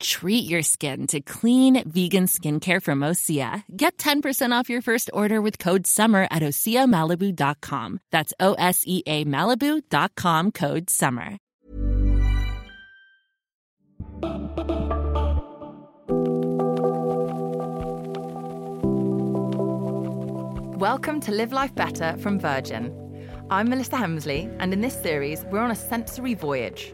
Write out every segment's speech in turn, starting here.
Treat your skin to clean vegan skincare from Osea. Get 10% off your first order with code SUMMER at OseaMalibu.com. That's O S E A Malibu.com code SUMMER. Welcome to Live Life Better from Virgin. I'm Melissa Hemsley, and in this series, we're on a sensory voyage.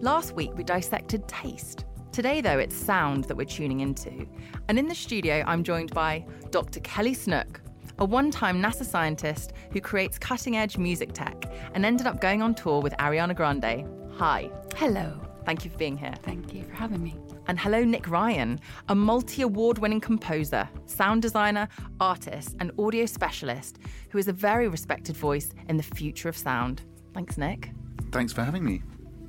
Last week, we dissected taste. Today, though, it's sound that we're tuning into. And in the studio, I'm joined by Dr. Kelly Snook, a one time NASA scientist who creates cutting edge music tech and ended up going on tour with Ariana Grande. Hi. Hello. Thank you for being here. Thank you for having me. And hello, Nick Ryan, a multi award winning composer, sound designer, artist, and audio specialist who is a very respected voice in the future of sound. Thanks, Nick. Thanks for having me.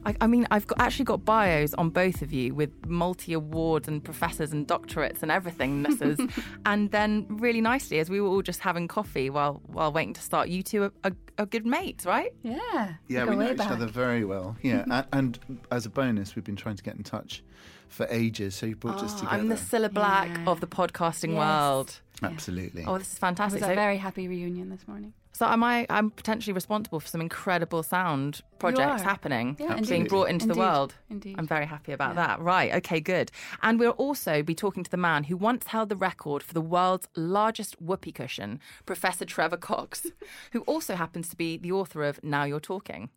I, I mean, I've got, actually got bios on both of you with multi awards and professors and doctorates and everything, misses. and then, really nicely, as we were all just having coffee while while waiting to start, you two are, are, are good mates, right? Yeah. Yeah, we know way each back. other very well. Yeah, a- and as a bonus, we've been trying to get in touch for ages. So you brought us together. Ah, I'm the Cilla Black Yeah. of the podcasting Yes. world. Absolutely. Oh, this is It fantastic. was a So, very happy reunion this morning. So am I? I'm potentially responsible for some incredible sound projects happening, Yeah, being brought into the world. Indeed. I'm very happy about Yeah. that. Right. Okay. Good. And we'll also be talking to the man who once held the record for the world's largest whoopee cushion, Professor Trevor Cox, who also happens to be the author of Now You're Talking.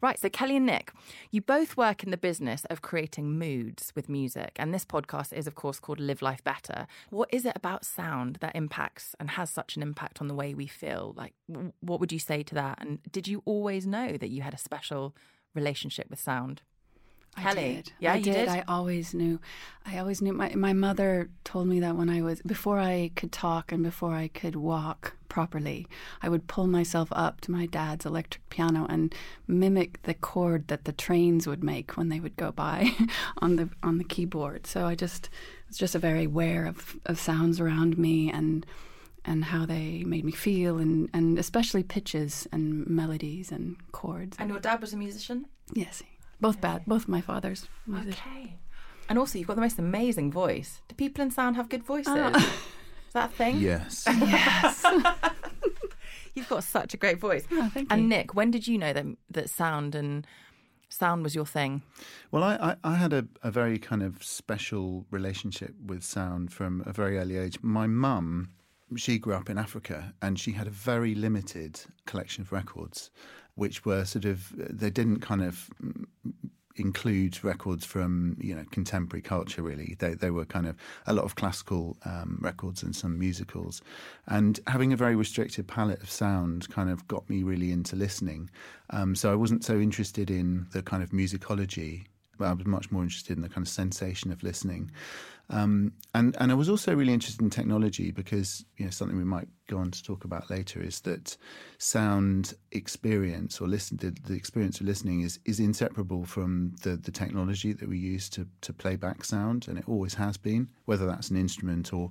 Right, so Kelly and Nick, you both work in the business of creating moods with music, and this podcast is, of course, called Live Life Better. What is it about sound that impacts and has such an impact on the way we feel? Like, what would you say to that? And did you always know that you had a special relationship with sound? Kelly, I did. yeah, I did. did? I always knew. I always knew. My my mother told me that when I was before I could talk and before I could walk properly, I would pull myself up to my dad's electric piano and mimic the chord that the trains would make when they would go by on the on the keyboard. So I just was just a very aware of of sounds around me and and how they made me feel and and especially pitches and melodies and chords. And your dad was a musician? Yes, both bad. Both my fathers. musicians. Okay. And also, you've got the most amazing voice. Do people in sound have good voices? Uh. Is that thing? yes. Yes. You've got such a great voice. Oh, thank and you. Nick, when did you know that that sound and sound was your thing? Well, I, I, I had a, a very kind of special relationship with sound from a very early age. My mum, she grew up in Africa and she had a very limited collection of records, which were sort of, they didn't kind of mm, include records from, you know, contemporary culture really. They, they were kind of a lot of classical um, records and some musicals. And having a very restricted palette of sound kind of got me really into listening. Um, so I wasn't so interested in the kind of musicology I was much more interested in the kind of sensation of listening. Um, and, and I was also really interested in technology because, you know, something we might go on to talk about later is that sound experience or listen the, the experience of listening is, is inseparable from the, the technology that we use to, to play back sound. And it always has been, whether that's an instrument or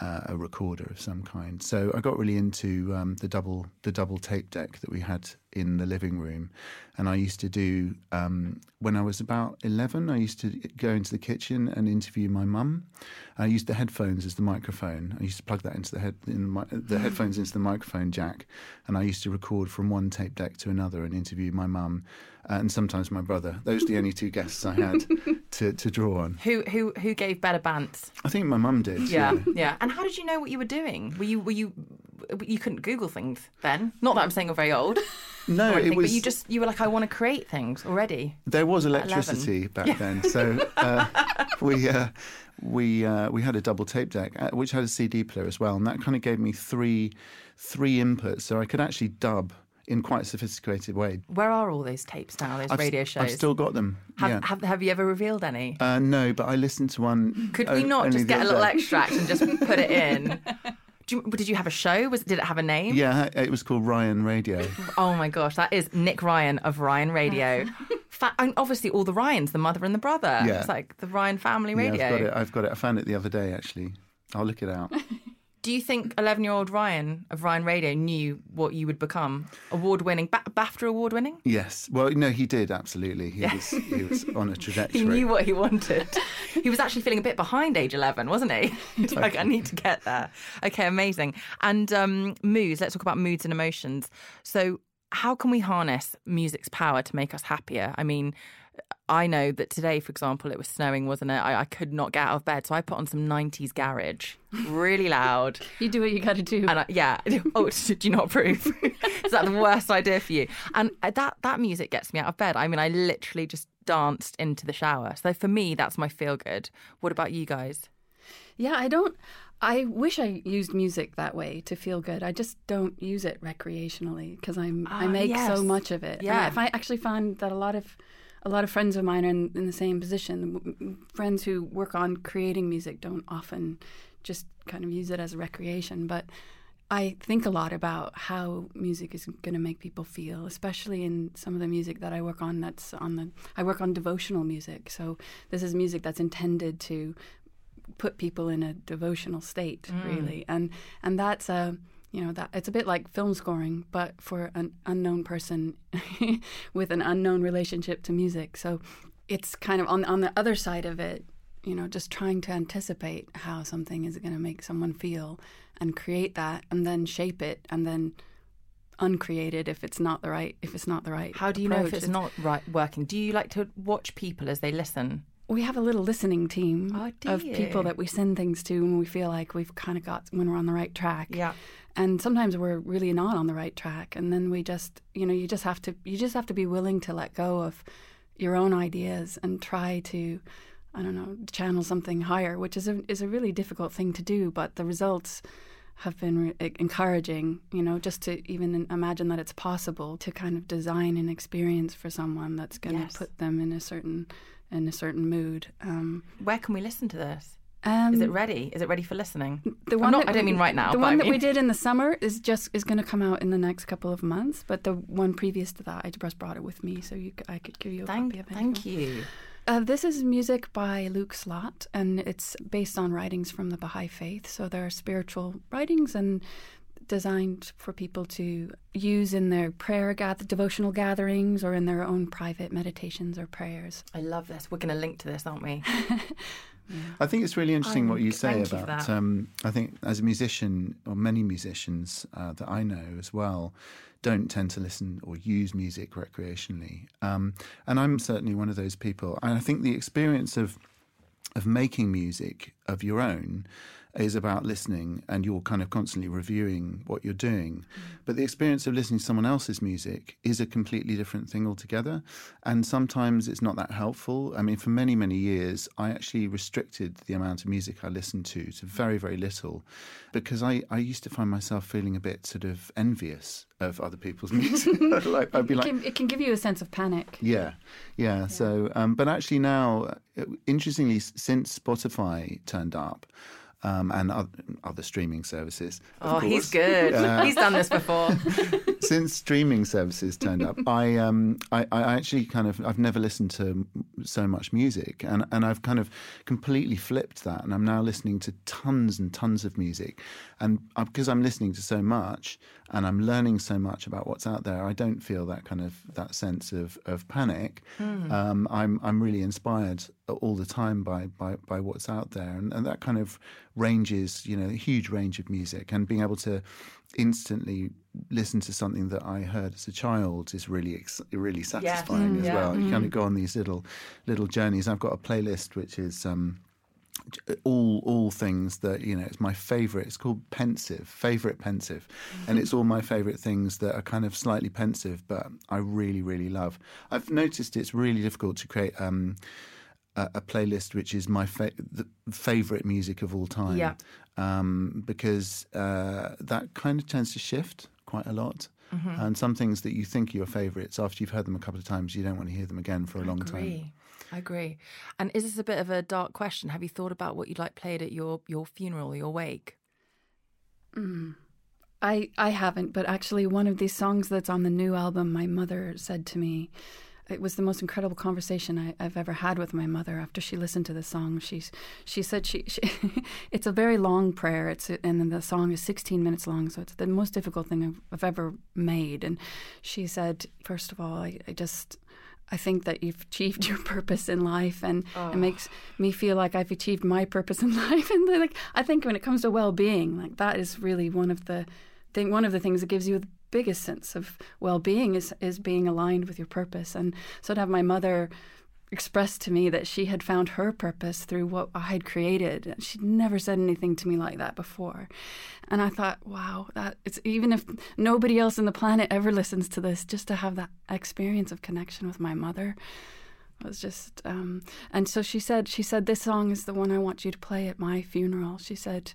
uh, a recorder of some kind. So I got really into um, the double the double tape deck that we had in the living room, and I used to do um, when I was about eleven. I used to go into the kitchen and interview my mum. I used the headphones as the microphone. I used to plug that into the head in my, the headphones into the microphone jack, and I used to record from one tape deck to another and interview my mum and sometimes my brother. Those are the only two guests I had to, to draw on. Who who who gave better bants? I think my mum did. Yeah, yeah. And how did you know what you were doing? Were you were you you couldn't Google things then? Not that I'm saying you're very old. No, anything, it was. but you just you were like, I want to create things already. There was electricity back then, so uh, we uh, we uh, we had a double tape deck uh, which had a CD player as well, and that kind of gave me three three inputs, so I could actually dub in quite a sophisticated way. Where are all those tapes now? Those I've, radio shows. I've still got them. have, yeah. have have you ever revealed any? uh, no, but I listened to one. Could we not just get a little day. extract and just put it in? Do you, did you have a show? Was did it have a name? Yeah, it was called Ryan Radio. Oh my gosh, that is Nick Ryan of Ryan Radio. Fa- and obviously, all the Ryans, the mother and the brother. Yeah. It's like the Ryan family radio. Yeah, I've got it. I've got it. I found it the other day, actually. I'll look it out. Do you think 11 year old Ryan of Ryan Radio knew what you would become? Award winning, ba- BAFTA award winning? yes. Well, no, he did, absolutely. He, was, he was on a trajectory. He knew what he wanted. he was actually feeling a bit behind age 11, wasn't he? Like, I need to get there. Okay, amazing. And um, moods, let's talk about moods and emotions. So, how can we harness music's power to make us happier? I mean, I know that today, for example, it was snowing, wasn't it? I, I could not get out of bed, so I put on some '90s garage, really loud. You do what you got to do. And I, yeah, oh, do you not approve? Is that the worst idea for you? And uh, that that music gets me out of bed. I mean, I literally just danced into the shower. So for me, that's my feel good. What about you guys? Yeah, I don't. I wish I used music that way to feel good. I just don't use it recreationally because I'm I Ah, make yes. so much of it. Yeah. I, if I actually find that a lot of a lot of friends of mine are in, in the same position. Friends who work on creating music don't often just kind of use it as a recreation, but. I think a lot about how music is going to make people feel, especially in some of the music that I work on. That's on the I work on devotional music, so this is music that's intended to put people in a devotional state mm. really and and that's a you know that it's a bit like film scoring but for an unknown person with an unknown relationship to music so it's kind of on on the other side of it you know just trying to anticipate how something is going to make someone feel and create that and then shape it and then uncreate it if it's not the right if it's not the right How do you know if approach. it's not right working? Do you like to watch people as they listen? We have a little listening team Oh, of people that we send things to when we feel like we've kind of got when we're on the right track. Yeah. And sometimes we're really not on the right track and then we just, you know, you just have to you just have to be willing to let go of your own ideas and try to I don't know, channel something higher, which is a is a really difficult thing to do, but the results have been re- encouraging, you know, just to even imagine that it's possible to kind of design an experience for someone that's going to Yes. put them in a certain in a certain mood. Um, Where can we listen to this? um, Is it ready? Is it ready for listening? the one not- I don't mean right now, The but I one that we did in the summer is just is going to come out in the next couple of months. But the one previous to that, I just brought it with me, so you, I could give you a Thank, copy of it. thank you. Uh, this is music by Luke Slott, and it's based on writings from the Baha'i faith. So there are spiritual writings and designed for people to use in their prayer gather, devotional gatherings or in their own private meditations or prayers. I love this. We're going to link to this, aren't we? I think it's really interesting what you say thank you for about. that. Um, I think as a musician, or many musicians uh, that I know as well, don't tend to listen or use music recreationally. Um, and I'm certainly one of those people. And I think the experience of of making music of your own is about listening and you're kind of constantly reviewing what you're doing. But the experience of listening to someone else's music is a completely different thing altogether. And sometimes it's not that helpful. I mean, for many, many years, I actually restricted the amount of music I listened to to very, very little because I, I used to find myself feeling a bit sort of envious of other people's music. like, I'd be It like, can, it can give you a sense of panic. yeah, yeah. So, um, but actually now, uh, interestingly, since Spotify turned up um, and other, streaming services, Oh, he's course, good. He's done this before. since streaming services turned up, I, um, I I actually kind of I've never listened to so much music, and and I've kind of completely flipped that, and I'm now listening to tons and tons of music, and uh, because I'm listening to so much and I'm learning so much about what's out there, I don't feel that kind of that sense of of panic. Um, I'm I'm really inspired all the time by by by what's out there, and, and that kind of ranges, you know, a huge range of music, and being able to instantly listen to something that I heard as a child is really ex- really satisfying as yeah. well. You kind of go on these little little journeys. I've got a playlist which is. Um, all all things that you know it's my favorite it's called pensive favorite pensive. And it's all my favorite things that are kind of slightly pensive but i really really love. I've noticed it's really difficult to create um a, a playlist which is my fa- the favorite music of all time. Yeah. um because uh that kind of tends to shift quite a lot. And some things that you think are your favorites after you've heard them a couple of times you don't want to hear them again for a long time. agree. I agree. And is this a bit of a dark question? Have you thought about what you'd like played at your, your funeral your wake? Mm. I I haven't, but actually, one of these songs that's on the new album, my mother said to me, it was the most incredible conversation I, have ever had with my mother after she listened to the song. She's she said she, she it's a very long prayer. It's and the song is 16 minutes long, so it's the most difficult thing I've, I've ever made. And she said, first of all, I, I just I think that you've achieved your purpose in life, and oh. it ah. makes me feel like I've achieved my purpose in life. And like I think when it comes to well-being, like that is really one of the thing, one of the things that gives you the biggest sense of well-being is is being aligned with your purpose. And so to have my mother expressed to me that she had found her purpose through what I had created. She'd never said anything to me like that before. And I thought, wow, that it's even if nobody else on the planet ever listens to this, just to have that experience of connection with my mother was just um, and so she said she said this song is the one I want you to play at my funeral. She said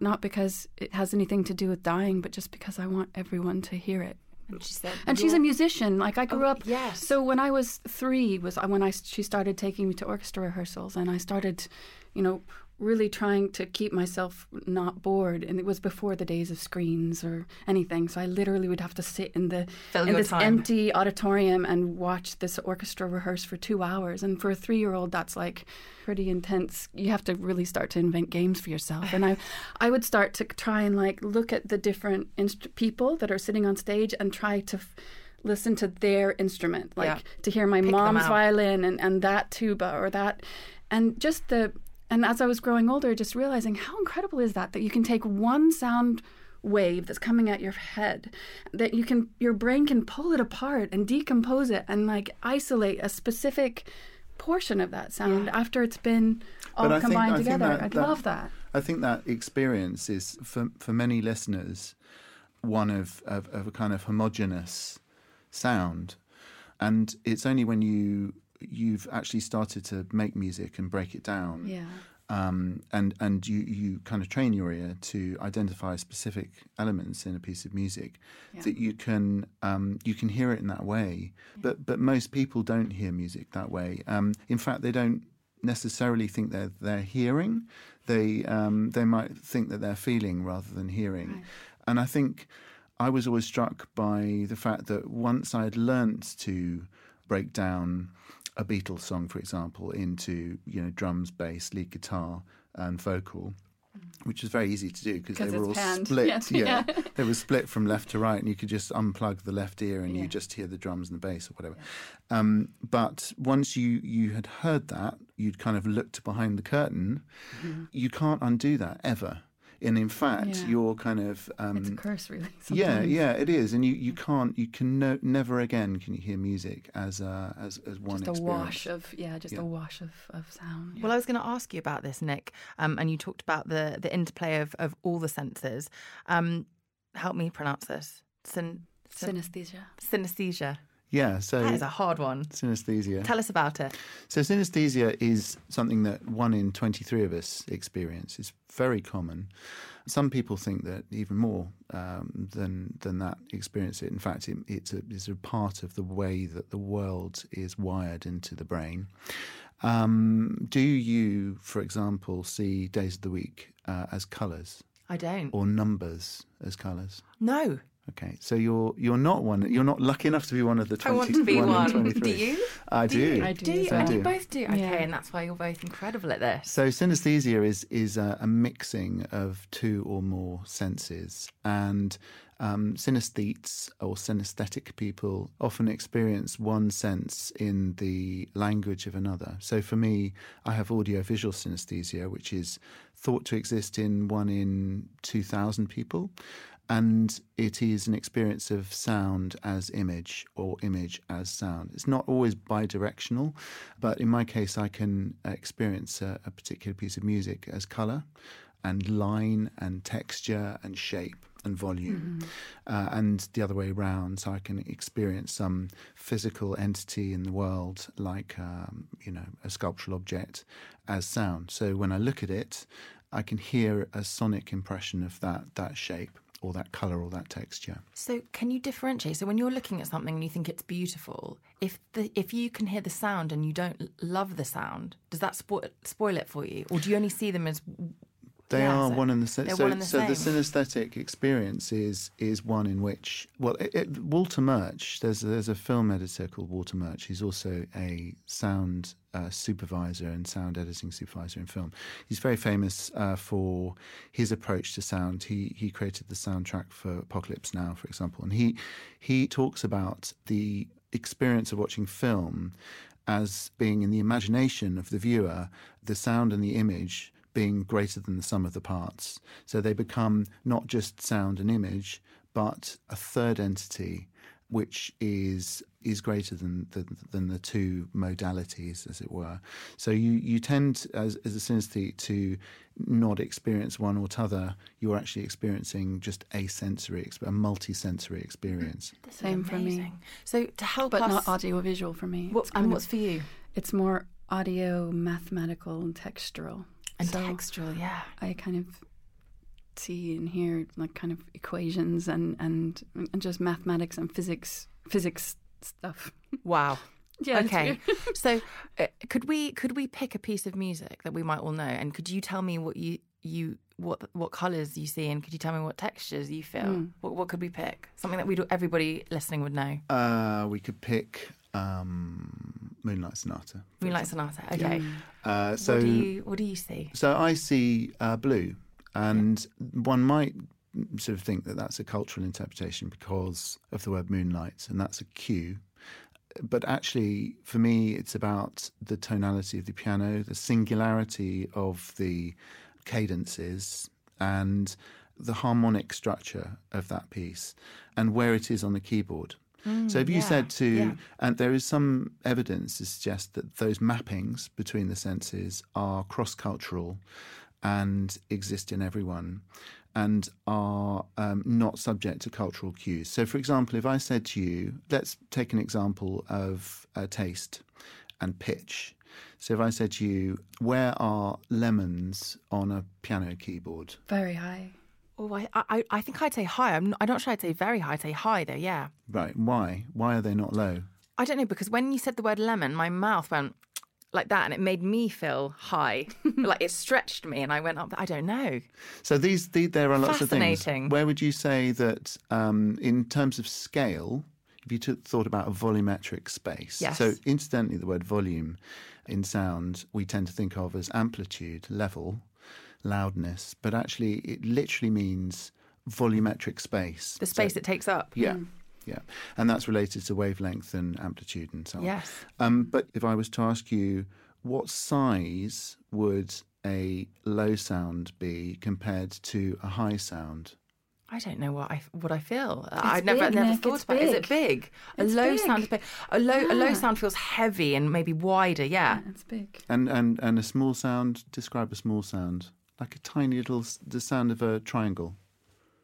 not because it has anything to do with dying, but just because I want everyone to hear it. And she said, and she's a musician. Like I grew oh, up. Yes. So when I was three, was when I she started taking me to orchestra rehearsals, and I started, you know, really trying to keep myself not bored. And it was before the days of screens or anything. So I literally would have to sit in the Fill in this time. empty auditorium and watch this orchestra rehearse for two hours. And for a three year old, that's like pretty intense. You have to really start to invent games for yourself. And I, I would start to try and like look at the different inst- people that are sitting on stage and try to. F- listen to their instrument like yeah. to hear my Pick mom's violin and, and that tuba or that and just the and as I was growing older, just realizing how incredible is that that you can take one sound wave that's coming at your head that you can your brain can pull it apart and decompose it and like isolate a specific portion of that sound yeah. after it's been all combined think, together. That, I'd that, love that. I think that experience is for for many listeners one of, of, of a kind of homogenous sound. And it's only when you you've actually started to make music and break it down. Yeah. Um, and and you, you kind of train your ear to identify specific elements in a piece of music yeah. that you can um, you can hear it in that way. Yeah. But but most people don't hear music that way. Um, in fact, they don't necessarily think they're they're hearing. They um, they might think that they're feeling rather than hearing. Right. And I think I was always struck by the fact that once I had learnt to break down a Beatles song, for example, into you know drums, bass, lead guitar, and vocal, which is very easy to do because they were all panned. split. Yeah. yeah. they were split from left to right, and you could just unplug the left ear and yeah. you just hear the drums and the bass or whatever. Um, but once you you had heard that, you'd kind of looked behind the curtain. Mm-hmm. You can't undo that ever and in fact yeah. you're kind of um, it's a curse really sometimes. yeah yeah it is and you, you can't you can no, never again can you hear music as a, as, as one just experience. a wash of yeah just yeah. a wash of, of sound yeah. well I was going to ask you about this Nick um, and you talked about the the interplay of, of all the senses um, help me pronounce this Syn- synesthesia synesthesia yeah, so that is a hard one. Synesthesia. Tell us about it. So synesthesia is something that one in twenty-three of us experience. It's very common. Some people think that even more um, than than that experience it. In fact, it, it's a, it's a part of the way that the world is wired into the brain. Um, do you, for example, see days of the week uh, as colours? I don't. Or numbers as colours? No. Okay, so you're you're not one. You're not lucky enough to be one of the twenty. I want to be one. Do you? I do. do. I do. do. I do. You both do. Okay, and that's why you're both incredible at this. So synesthesia is is a, a mixing of two or more senses, and um, synesthetes or synesthetic people often experience one sense in the language of another. So for me, I have audio-visual synesthesia, which is thought to exist in one in two thousand people and it is an experience of sound as image or image as sound. It's not always bidirectional, but in my case, I can experience a, a particular piece of music as color and line and texture and shape and volume, mm-hmm. uh, and the other way around. So I can experience some physical entity in the world, like um, you know a sculptural object, as sound. So when I look at it, I can hear a sonic impression of that that shape or that color or that texture. So, can you differentiate? So, when you're looking at something and you think it's beautiful, if the if you can hear the sound and you don't love the sound, does that spoil spoil it for you, or do you only see them as They Yeah, are so one and the same. So, the so the synesthetic experience is is one in which, well, it, it, Walter Murch. There's there's a film editor called Walter Murch. He's also a sound uh, supervisor and sound editing supervisor in film. He's very famous uh, for his approach to sound. He he created the soundtrack for Apocalypse Now, for example, and he he talks about the experience of watching film as being in the imagination of the viewer, the sound and the image being greater than the sum of the parts. So they become not just sound and image, but a third entity which is is greater than the, than the two modalities, as it were. So you, you tend, as, as a synesthete, to not experience one or t'other. You're actually experiencing just a sensory, a multi-sensory experience. Mm, this is Same for me. So to help but us, not audio or visual for me. what, It's kind and of- what's for you? It's more audio, mathematical, and textural. And So textural, yeah. I kind of see and hear like kind of equations and and and just mathematics and physics physics stuff. Wow. Yeah. okay. so uh, could we could we pick a piece of music that we might all know, and could you tell me what you you what what colors you see, and could you tell me what textures you feel? Hmm. What, what could we pick? Something that we do, everybody listening would know. Uh, we could pick um, Moonlight Sonata. Moonlight. Sonata. Okay. Uh, so what do you what do you see? So I see uh, blue, and one might sort of think that that's a cultural interpretation because of the word moonlight, and that's a cue. But actually, for me, it's about the tonality of the piano, the singularity of the cadences, and the harmonic structure of that piece, and where it is on the keyboard. So if you yeah, said to, yeah. and there is some evidence to suggest that those mappings between the senses are cross cultural and exist in everyone and are um, not subject to cultural cues. So, for example, if I said to you, let's take an example of uh, taste and pitch. So, if I said to you, where are lemons on a piano keyboard? Very high. Oh, I, I I think I'd say high. I'm not, I'm not sure I'd say very high. I'd say high though. Yeah. Right. Why? Why are they not low? I don't know because when you said the word lemon, my mouth went like that, and it made me feel high. like it stretched me, and I went up. I don't know. So these, the there are lots of things. Fascinating. Where would you say that, um, in terms of scale, if you took, thought about a volumetric space? Yes. So incidentally, the word volume in sound we tend to think of as amplitude, level, loudness, but actually it literally means volumetric space. The space it takes up. Yeah. Yeah, and that's related to wavelength and amplitude and so on. Yes. Um, but if I was to ask you, what size would a low sound be compared to a high sound? I don't know what I what I feel. I It's never big, never Nick, thought it's about. it. Is it big. big? A low big. sound is big. A low a low sound feels heavy and maybe wider. Yeah. It's big. And and and a small sound. Describe a small sound, like a tiny little, the sound of a triangle.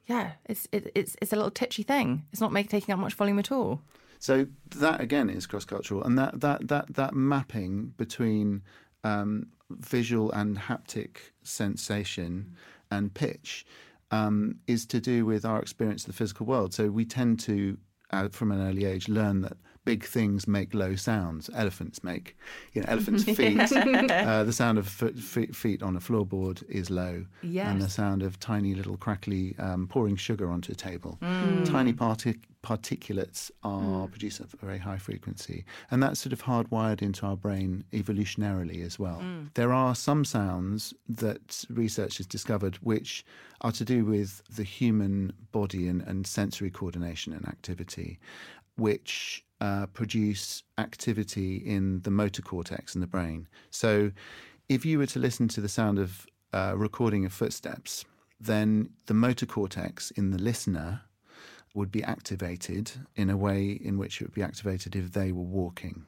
Yeah. It's it, it's it's a little titchy thing. It's not make, taking up much volume at all. So that again is cross cultural, and that that that that mapping between um, visual and haptic sensation and pitch um, is to do with our experience of the physical world. So we tend to, uh, from an early age, learn that big things make low sounds. Elephants make, you know, elephants' feet. uh, the sound of foot, feet, feet on a floorboard is low, yes. and the sound of tiny little crackly um, pouring sugar onto a table. Mm. Tiny partic- particulates are produced at a very high frequency, and that's sort of hardwired into our brain evolutionarily as well. Mm. There are some sounds that research has discovered which are to do with the human body and, and sensory coordination and activity, which uh, produce activity in the motor cortex in the brain. So, if you were to listen to the sound of uh, recording of footsteps, then the motor cortex in the listener would be activated in a way in which it would be activated if they were walking.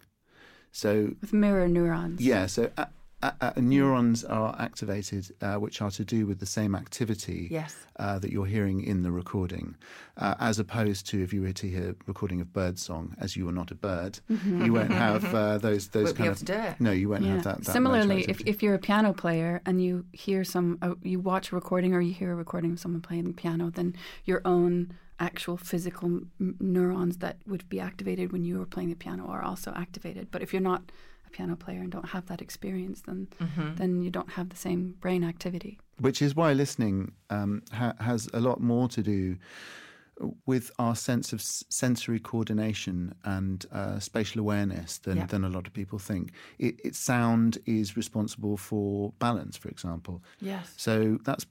So, With mirror neurons. yeah, so uh, uh, uh, neurons are activated, uh, which are to do with the same activity Yes. uh, that you're hearing in the recording, uh, as opposed to if you were to hear a recording of bird song, as you are not a bird, you won't have uh, those those Won't be kind able of to do no, you won't Yeah. have that. that Similarly, if, if you're a piano player and you hear some, uh, you watch a recording or you hear a recording of someone playing the piano, then your own actual physical m- neurons that would be activated when you were playing the piano are also activated. But if you're not a piano player and don't have that experience, then Mm-hmm. then you don't have the same brain activity. Which is why listening um, ha- has a lot more to do with our sense of s- sensory coordination and uh, spatial awareness than, Yeah. than a lot of people think. It, it sound is responsible for balance, for example. Yes. So that's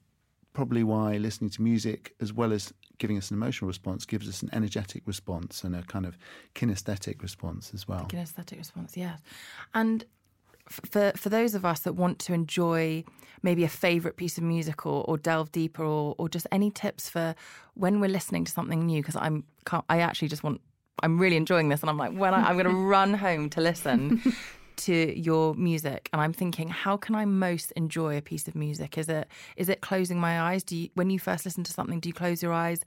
probably why listening to music, as well as giving us an emotional response, gives us an energetic response and a kind of kinesthetic response as well. Kinesthetic response, yes. And for for those of us that want to enjoy maybe a favorite piece of music or, or delve deeper or, or just any tips for when we're listening to something new because I'm can't, I actually just want I'm really enjoying this and I'm like when I, I'm going to run home to listen to your music and I'm thinking how can I most enjoy a piece of music? Is it is it closing my eyes? Do you when you first listen to something do you close your eyes?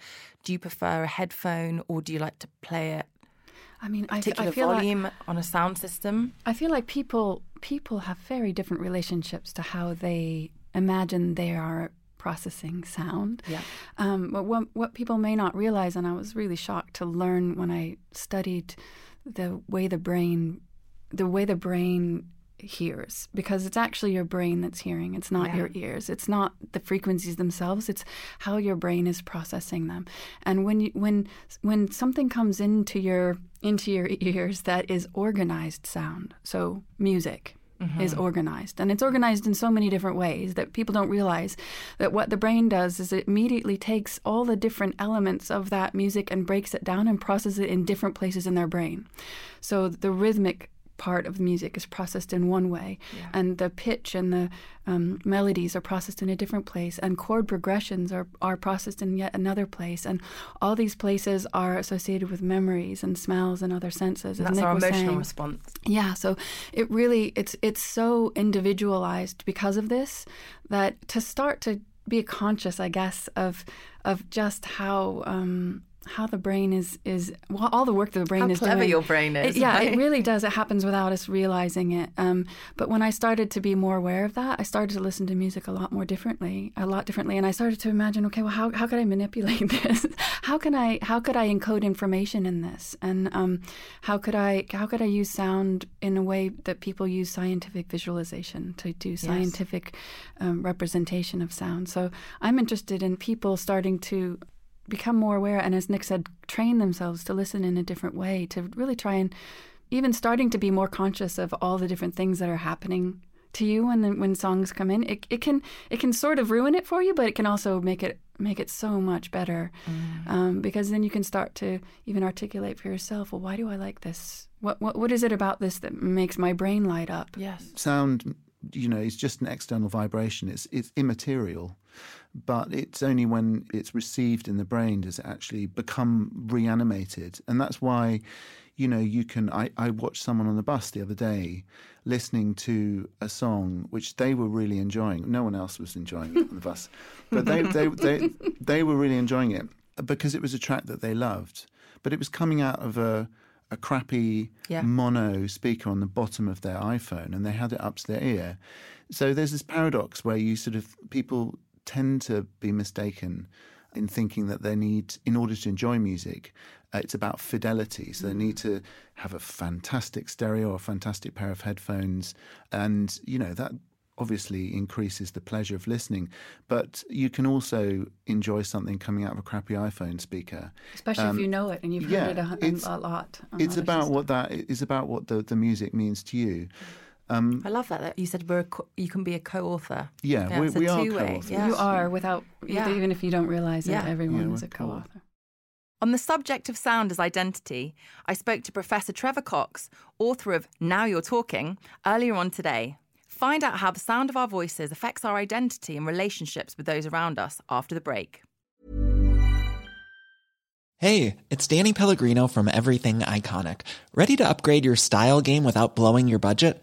Do you prefer a headphone or do you like to play it? I mean, particular I feel like volume on a sound system? I feel like people people have very different relationships to how they imagine they are processing sound. Yeah. Um, but what what people may not realize, and I was really shocked to learn when I studied the way the brain, the way the brain hears because it's actually your brain that's hearing it's not Yeah. your ears it's not the frequencies themselves it's how your brain is processing them. And when you when when something comes into your into your ears that is organized sound so music mm-hmm. is organized and it's organized in so many different ways that people don't realize that what the brain does is it immediately takes all the different elements of that music and breaks it down and processes it in different places in their brain. So the rhythmic part of the music is processed in one way, and the pitch and the um, melodies are processed in a different place, and chord progressions are, are processed in yet another place, and all these places are associated with memories and smells and other senses. as That's Nick our emotional saying. response. Yeah, so it really it's it's so individualized because of this that to start to be conscious, I guess, of of just how um, how the brain is is well, all the work that the brain How is clever doing. your brain is, It- yeah, right? it really does. It happens without us realizing it. Um, but when I started to be more aware of that, I started to listen to music a lot more differently, a lot differently, and I started to imagine, okay, well, how how could I manipulate this? how can I how could I encode information in this? And um, how could I how could I use sound in a way that people use scientific visualization to do scientific um, representation of sound? So I'm interested in people starting to become more aware and as nick said train themselves to listen in a different way to really try and even starting to be more conscious of all the different things that are happening to you when the, when songs come in. It, it can it can sort of ruin it for you but it can also make it make it so much better. Um, because then you can start to even articulate for yourself well why do i like this? What, what what is it about this that makes my brain light up? Yes. sound you know is just an external vibration. It's it's immaterial but it's only when it's received in the brain does it actually become reanimated and that's why you know you can I, I watched someone on the bus the other day listening to a song which they were really enjoying no one else was enjoying it on the bus but they they, they they were really enjoying it because it was a track that they loved but it was coming out of a a crappy Yeah. mono speaker on the bottom of their iPhone and they had it up to their ear. So there's this paradox where you sort of people tend to be mistaken in thinking that they need, in order to enjoy music, uh, it's about fidelity. So they need to have a fantastic stereo or a fantastic pair of headphones. And, you know, that obviously increases the pleasure of listening. But you can also enjoy something coming out of a crappy iPhone speaker. especially if you know it and you've Um, yeah, heard it a, a, lot It's about what that is about what the, the music means to you. Um, I love that. that You said we're a co- you can be a co-author. Yeah, we- a we are two-way, co-authors. yeah. you are without Yeah. even if you don't realize it Yeah. everyone Yeah, is we're a co-author On the subject of sound as identity, I spoke to Professor Trevor Cox, author of Now You're Talking, earlier on today. Find out how the sound of our voices affects our identity and relationships with those around us after the break. Hey, it's Danny Pellegrino from Everything Iconic. Ready to upgrade your style game without blowing your budget?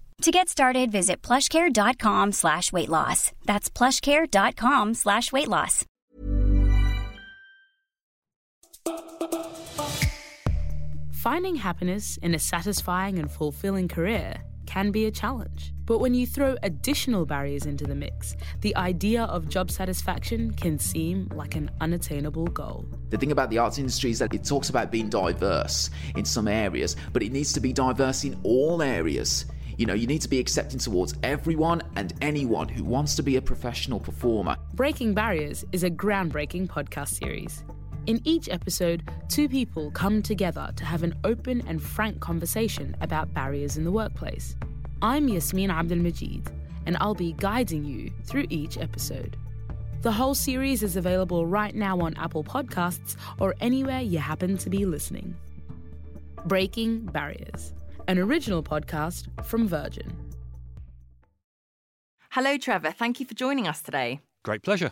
To get started, visit plushcare.com slash weight loss. That's plushcare.com slash weight loss. Finding happiness in a satisfying and fulfilling career can be a challenge. But when you throw additional barriers into the mix, the idea of job satisfaction can seem like an unattainable goal. The thing about the arts industry is that it talks about being diverse in some areas, but it needs to be diverse in all areas. You know, you need to be accepting towards everyone and anyone who wants to be a professional performer. Breaking Barriers is a groundbreaking podcast series. In each episode, two people come together to have an open and frank conversation about barriers in the workplace. I'm Yasmin Abdel Magied, and I'll be guiding you through each episode. The whole series is available right now on Apple Podcasts or anywhere you happen to be listening. Breaking Barriers, an original podcast from Virgin. Hello, Trevor. Thank you for joining us today. Great pleasure.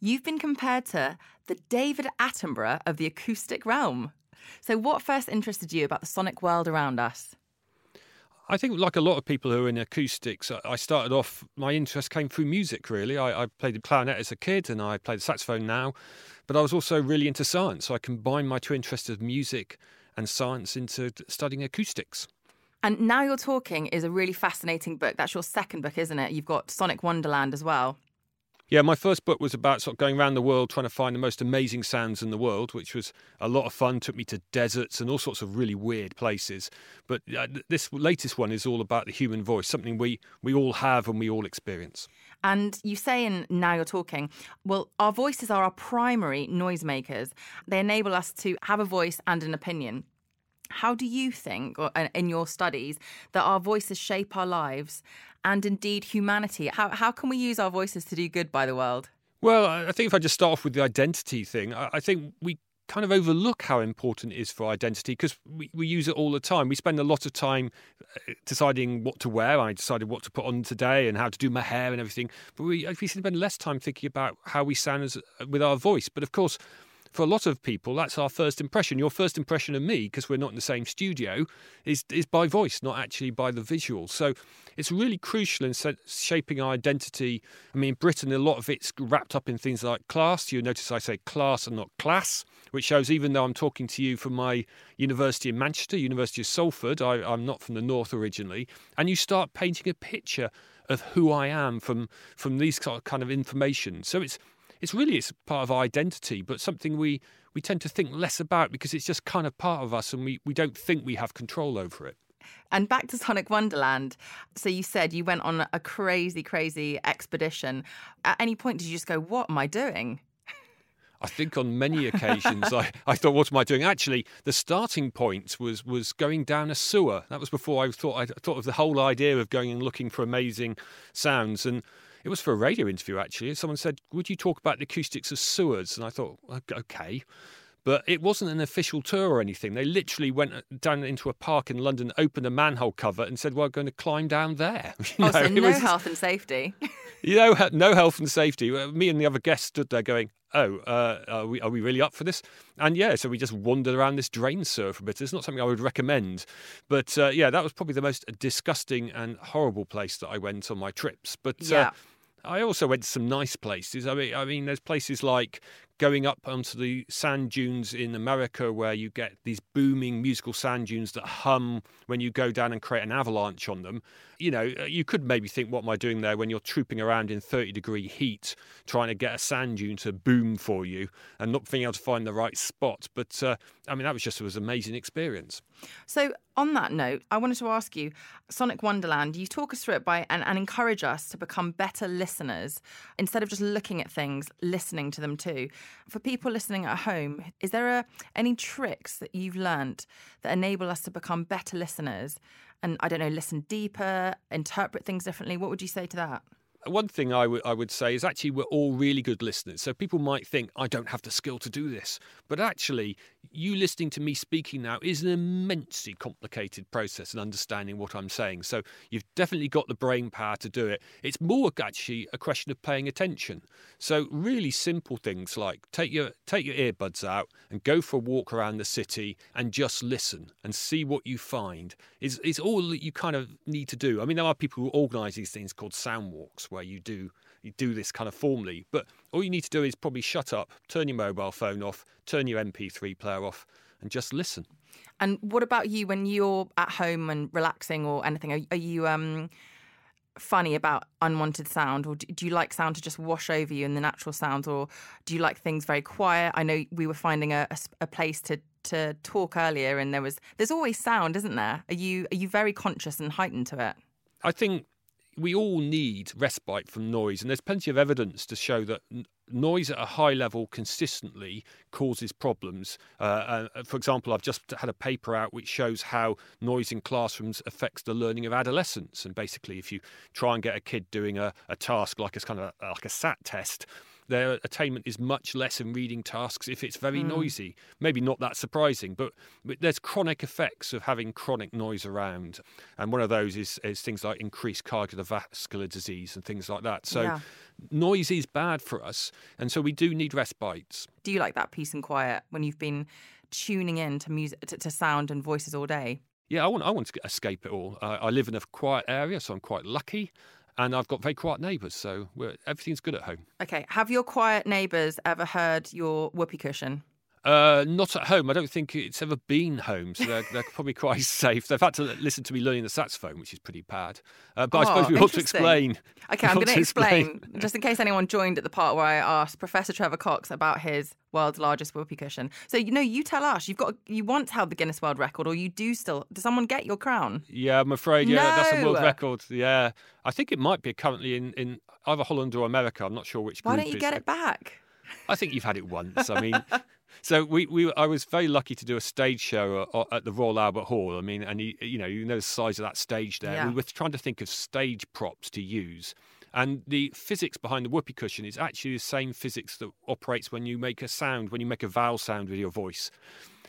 You've been compared to the David Attenborough of the acoustic realm. So, what first interested you about the sonic world around us? I think, like a lot of people who are in acoustics, I started off, my interest came through music, really. I, I, played the clarinet as a kid and I play the saxophone now, but I was also really into science. So I combined my two interests of music and science into studying acoustics. And Now You're Talking is a really fascinating book. That's your second book, isn't it? You've got Sonic Wonderland as well. Yeah, my first book was about sort of going around the world trying to find the most amazing sounds in the world, which was a lot of fun. Took me to deserts and all sorts of really weird places. But uh, this latest one is all about the human voice, something we we all have and we all experience. And you say in Now You're Talking, well, our voices are our primary noisemakers. They enable us to have a voice and an opinion. How do you think, or in your studies, that our voices shape our lives and indeed humanity? How, how can we use our voices to do good by the world? Well, I think if I just start off with the identity thing, I think we kind of overlook how important it is for identity because we, we use it all the time. We spend a lot of time uh, deciding what to wear. I decided what to put on today and how to do my hair and everything. But we, we spend less time thinking about how we sound as, with our voice. But of course, for a lot of people, that's our first impression. Your first impression of me, because we're not in the same studio, is is by voice, not actually by the visual. So it's really crucial in shaping our identity. I mean, in Britain, a lot of it's wrapped up in things like class. You notice I say class and not class, which shows even though I'm talking to you from my university in Manchester, University of Salford, I, I'm not from the north originally, and you start painting a picture of who I am from from these kind of information. So it's it's really it's part of our identity, but something we we tend to think less about because it's just kind of part of us, and we we don't think we have control over it. And back to Sonic Wonderland. So you said you went on a crazy, crazy expedition. At any point, did you just go, "What am I doing"? I think on many occasions I, I thought, what am I doing? Actually, the starting point was was going down a sewer. That was before I thought I thought of the whole idea of going and looking for amazing sounds. And it was for a radio interview, actually. Someone said, Would you talk about the acoustics of sewers? And I thought, Okay. But it wasn't an official tour or anything. They literally went uh, down into a park in London, opened a manhole cover, and said, "We're well, going to climb down there." You oh, know, so no was, health and safety. you know, no health and safety. Me and the other guests stood there going, "Oh, uh, are we are we really up for this?" And yeah, so we just wandered around this drain sewer for a bit. It's not something I would recommend, but uh, yeah, that was probably the most disgusting and horrible place that I went on my trips. But uh, yeah. I also went to some nice places. I mean, I mean, there's places like going up onto the sand dunes in America where you get these booming musical sand dunes that hum when you go down and create an avalanche on them. You know, uh, you could maybe think, what am I doing there when you're trooping around in 30 degree heat trying to get a sand dune to boom for you and not being able to find the right spot. But uh, I mean, that was just was an amazing experience. So, on that note, I wanted to ask you Sonic Wonderland, you talk us through it by and, and encourage us to become better listeners instead of just looking at things, listening to them too for people listening at home, is there a, any tricks that you've learnt that enable us to become better listeners and, I don't know, listen deeper, interpret things differently? What would you say to that? one thing I would I would say is actually we're all really good listeners. So people might think I don't have the skill to do this, but actually, you listening to me speaking now is an immensely complicated process in understanding what I'm saying. So you've definitely got the brain power to do it. It's more actually a question of paying attention. So really simple things like take your take your earbuds out and go for a walk around the city and just listen and see what you find. Is is all that you kind of need to do. I mean, there are people who organise these things called sound walks where you do you do this kind of formally, but all you need to do is probably shut up, turn your mobile phone off, turn your MP3 player off, and just listen. And what about you when you're at home and relaxing or anything? Are, are you um, funny about unwanted sound, or do you like sound to just wash over you and the natural sounds, or do you like things very quiet? I know we were finding a, a, a place to to talk earlier, and there was there's always sound, isn't there? Are you are you very conscious and heightened to it? I think we all need respite from noise, and there's plenty of evidence to show that noise at a high level consistently causes problems. Uh, uh, for example, I've just had a paper out which shows how noise in classrooms affects the learning of adolescents. And basically, if you try and get a kid doing a, a task like a kind of like a SAT test, their attainment is much less in reading tasks if it's very mm. noisy. Maybe not that surprising, but, but, there's chronic effects of having chronic noise around. And one of those is, is things like increased cardiovascular disease and things like that. So yeah. noise is bad for us. And so we do need respites. Do you like that peace and quiet when you've been tuning in to music, to, to sound and voices all day? Yeah, I want I want to escape it all. Uh, I live in a quiet area, so I'm quite lucky and I've got very quiet neighbours, so everything's good at home. Okay. Have your quiet neighbours ever heard your whoopee cushion? Uh, not at home. I don't think it's ever been home, so they're, they're probably quite safe. They've had to listen to me learning the saxophone, which is pretty bad. Uh, but oh, I suppose we ought to explain. Okay, I'm going to explain, just in case anyone joined at the part where I asked Professor Trevor Cox about his world's largest whoopee cushion. So you know, you tell us you've got you once held the Guinness World Record, or you do still. Does someone get your crown? Yeah, I'm afraid. Yeah, no. that's a world record. Yeah, I think it might be currently in in either Holland or America. I'm not sure which. Why don't you get it back? I think you've had it once. I mean, So we, we I was very lucky to do a stage show at the Royal Albert Hall. I mean, and you, you know you know the size of that stage there. Yeah. We were trying to think of stage props to use. And the physics behind the whoopee cushion is actually the same physics that operates when you make a sound, when you make a vowel sound with your voice.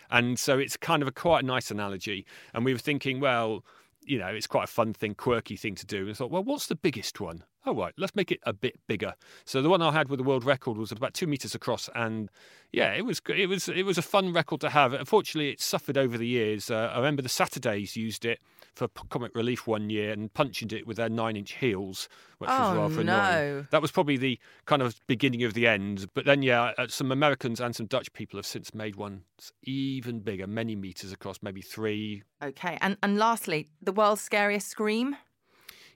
And so it's kind of a quite a nice analogy. And we were thinking, well, you know, it's quite a fun thing, quirky thing to do. And I thought, well, what's the biggest one? Oh, right, let's make it a bit bigger. So the one I had with the world record was about two meters across, and yeah, it was it was it was a fun record to have. Unfortunately, it suffered over the years. Uh, I remember the Saturdays used it for comic relief one year and punching it with their nine-inch heels, which oh, was rather no. annoying. That was probably the kind of beginning of the end. But then, yeah, uh, some Americans and some Dutch people have since made one even bigger, many meters across, maybe three. Okay, and and lastly, the world's scariest scream.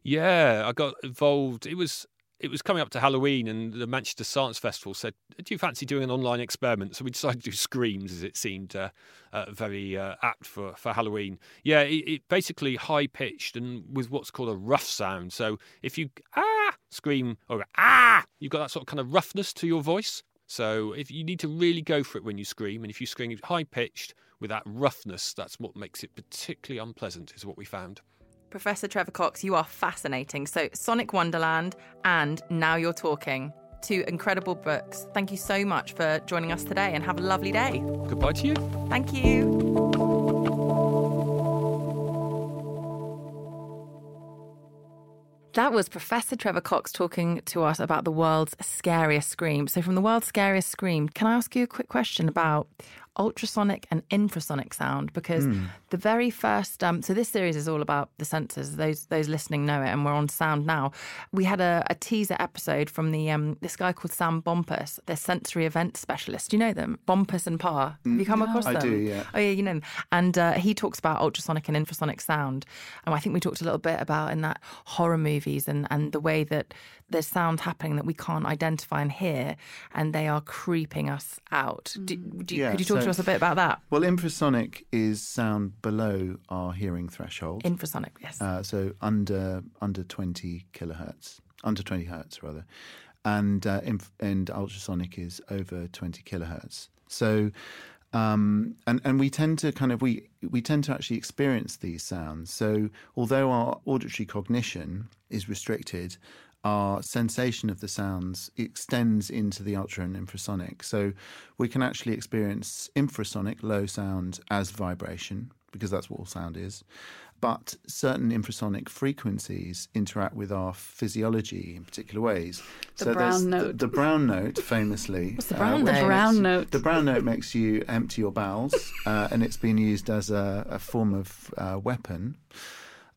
Yeah, I got involved. It was it was coming up to Halloween, and the Manchester Science Festival said, "Do you fancy doing an online experiment?" So we decided to do screams, as it seemed uh, uh, very uh, apt for, for Halloween. Yeah, it, it basically high pitched and with what's called a rough sound. So if you ah scream or ah, you've got that sort of kind of roughness to your voice. So if you need to really go for it when you scream, and if you scream high pitched with that roughness, that's what makes it particularly unpleasant. Is what we found. Professor Trevor Cox, you are fascinating. So, Sonic Wonderland and Now You're Talking. Two incredible books. Thank you so much for joining us today and have a lovely day. Goodbye to you. Thank you. That was Professor Trevor Cox talking to us about the world's scariest scream. So, from the world's scariest scream, can I ask you a quick question about ultrasonic and infrasonic sound because mm. the very first um, so this series is all about the sensors. Those those listening know it and we're on sound now. We had a, a teaser episode from the um, this guy called Sam Bompas the sensory event specialist. Do you know them? Bompas and Parr have you come no. across them? I do yeah. Oh yeah you know them. And uh, he talks about ultrasonic and infrasonic sound. And I think we talked a little bit about in that horror movies and and the way that there's sound happening that we can't identify and hear, and they are creeping us out. Do, do, yeah, could you talk so, to us a bit about that? Well, infrasonic is sound below our hearing threshold. Infrasonic, yes. Uh, so under under 20 kilohertz, under 20 hertz rather, and uh, inf- and ultrasonic is over 20 kilohertz. So. Um, and and we tend to kind of we we tend to actually experience these sounds. So although our auditory cognition is restricted, our sensation of the sounds extends into the ultra and infrasonic. So we can actually experience infrasonic low sound as vibration because that's what all sound is. But certain infrasonic frequencies interact with our physiology in particular ways. The so brown note. The, the brown note, famously. What's the brown which note? The brown note. The brown note makes you empty your bowels, uh, and it's been used as a, a form of uh, weapon.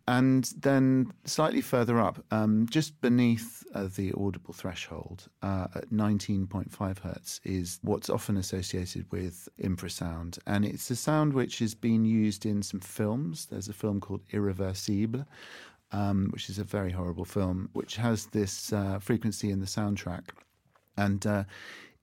And then slightly further up, um, just beneath uh, the audible threshold, uh, at 19.5 hertz, is what's often associated with infrasound. And it's a sound which has been used in some films. There's a film called Irreversible, um, which is a very horrible film, which has this uh, frequency in the soundtrack. And uh,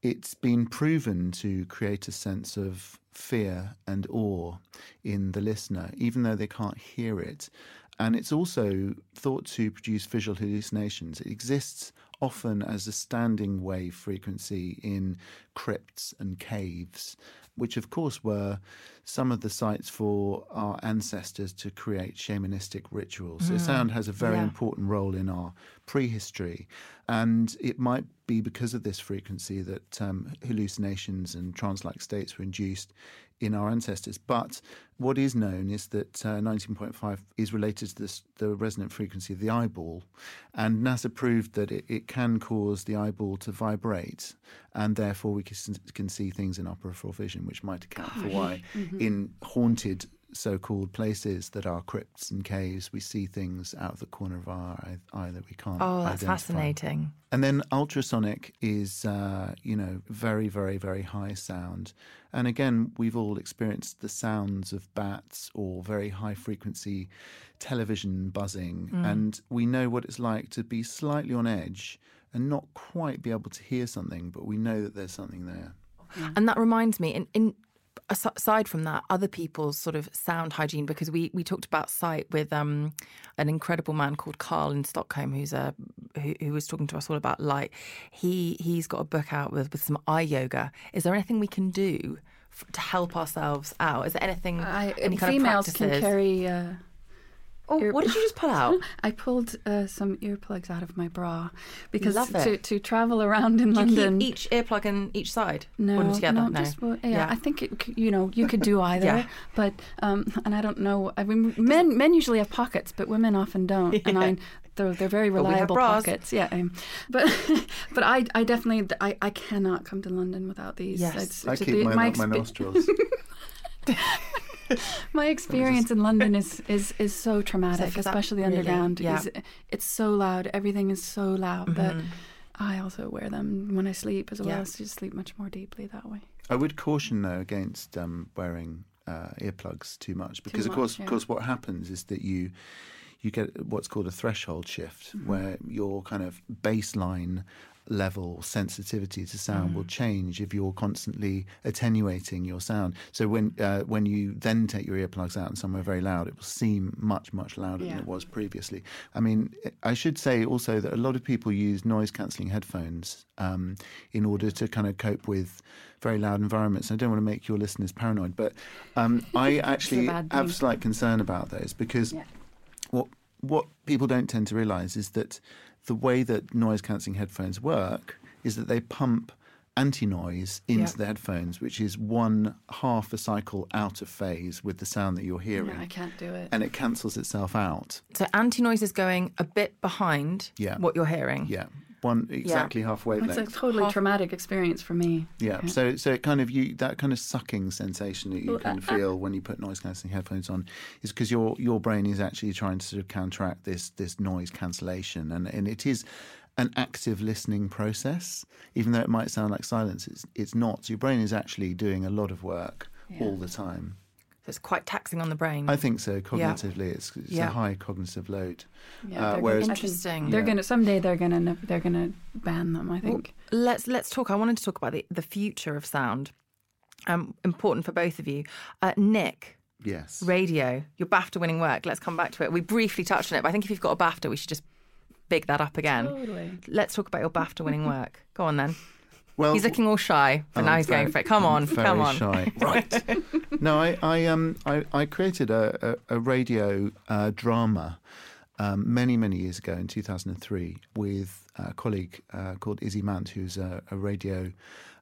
it's been proven to create a sense of fear and awe in the listener, even though they can't hear it. And it's also thought to produce visual hallucinations. It exists often as a standing wave frequency in crypts and caves, which, of course, were some of the sites for our ancestors to create shamanistic rituals. So, sound has a very Yeah. important role in our prehistory. And it might be because of this frequency that um, hallucinations and trance like states were induced in our ancestors. But what is known is that uh, 19.5 is related to this, the resonant frequency of the eyeball. And NASA proved that it, it can cause the eyeball to vibrate. And therefore, we can, can see things in our peripheral vision, which might account for why in haunted so called places that are crypts and caves, we see things out of the corner of our eye, eye that we can't. Oh, that's identify. fascinating. And then ultrasonic is, uh, you know, very, very, very high sound. And again, we've all experienced the sounds of bats or very high frequency television buzzing. And we know what it's like to be slightly on edge and not quite be able to hear something, but we know that there's something there. And that reminds me, in, in aside from that, other people's sort of sound hygiene, because we, we talked about sight with um, an incredible man called Carl in Stockholm, who's a who, who was talking to us all about light. He he's got a book out with, with some eye yoga. Is there anything we can do f- to help ourselves out? Is there anything I, any kind females can carry. Uh, oh, ear- what did you just pull out? I pulled uh, some earplugs out of my bra because Love to, it. to travel around in Do you London. keep each earplug in each side? no, together? no, just well, yeah, Yeah. I think it, you know you could do either, Yeah. but um, and I don't know. I mean, men men usually have pockets, but women often don't, and I. They're, they're very But we have reliable bras. pockets, yeah. Um, but but I I definitely I, I cannot come to London without these. Yes. It's- I it's keep the- mine my up my nostrils. My experience in London is, is, is so traumatic, So is that especially really- underground. yeah. Is it's so loud. Everything is so loud that Mhm. I also wear them when I sleep as well. Yeah. So you sleep much more deeply that way. I would caution though against um, wearing uh, earplugs too much because of much, course, yeah. of course, what happens is that you you get what's called a threshold shift, Mm-hmm. where your kind of baseline level sensitivity to sound Mm. will change if you're constantly attenuating your sound. So when uh, when you then take your earplugs out and somewhere very loud, it will seem much much louder than it was previously. I mean, I should say also that a lot of people use noise cancelling headphones um, in order to kind of cope with very loud environments. I don't want to make your listeners paranoid, but um, I actually have slight concern about those because Yeah. what what people don't tend to realise is that the way that noise cancelling headphones work is that they pump anti-noise into Yeah. the headphones, which is one half a cycle out of phase with the sound that you're hearing, Yeah, I can't do it. and it cancels itself out. So anti noise is going a bit behind Yeah. what you're hearing. Yeah, one exactly half it's a totally half- traumatic experience for me. Yeah, so so it kind of you that kind of sucking sensation that you can uh, uh, feel when you put noise cancelling headphones on is because your your brain is actually trying to sort of counteract this this noise cancellation, and and it is an active listening process, even though it might sound like silence. It's it's not. So your brain is actually doing a lot of work all the time. So it's quite taxing on the brain. I think so. Cognitively, it's, it's Yeah. a high cognitive load. Yeah, Uh, whereas- gonna- Interesting. They're Yeah. gonna someday. They're gonna they're gonna ban them. I think. let's let's talk. I wanted to talk about the, the future of sound. Um, important for both of you. Uh, Nick, Yes. radio, your BAFTA winning work. Let's come back to it. We briefly touched on it, but I think if you've got a BAFTA, we should just big that up again. Totally. Let's talk about your BAFTA winning work. Go on then. Well, He's looking all shy, but Oh, now he's very- going for it. Come on, very come on. Shy. Right. no, I, I um I, I created a, a, a radio uh, drama um, many, many years ago in 2003 with a colleague uh, called Izzy Mant, who's a, a radio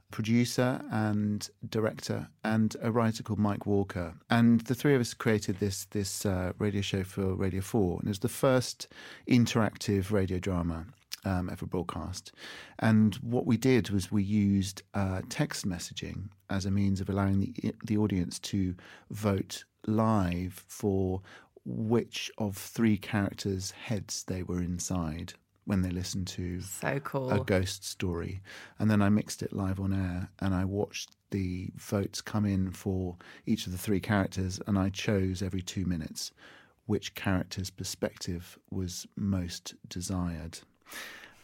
producer and director, and a writer called Mike Walker. And the three of us created this this uh, radio show for Radio Four, and it was the first interactive radio drama. Um, ever broadcast. And what we did was we used uh, text messaging as a means of allowing the, the audience to vote live for which of three characters' heads they were inside when they listened to So cool. a ghost story. And then I mixed it live on air and I watched the votes come in for each of the three characters and I chose every two minutes which character's perspective was most desired.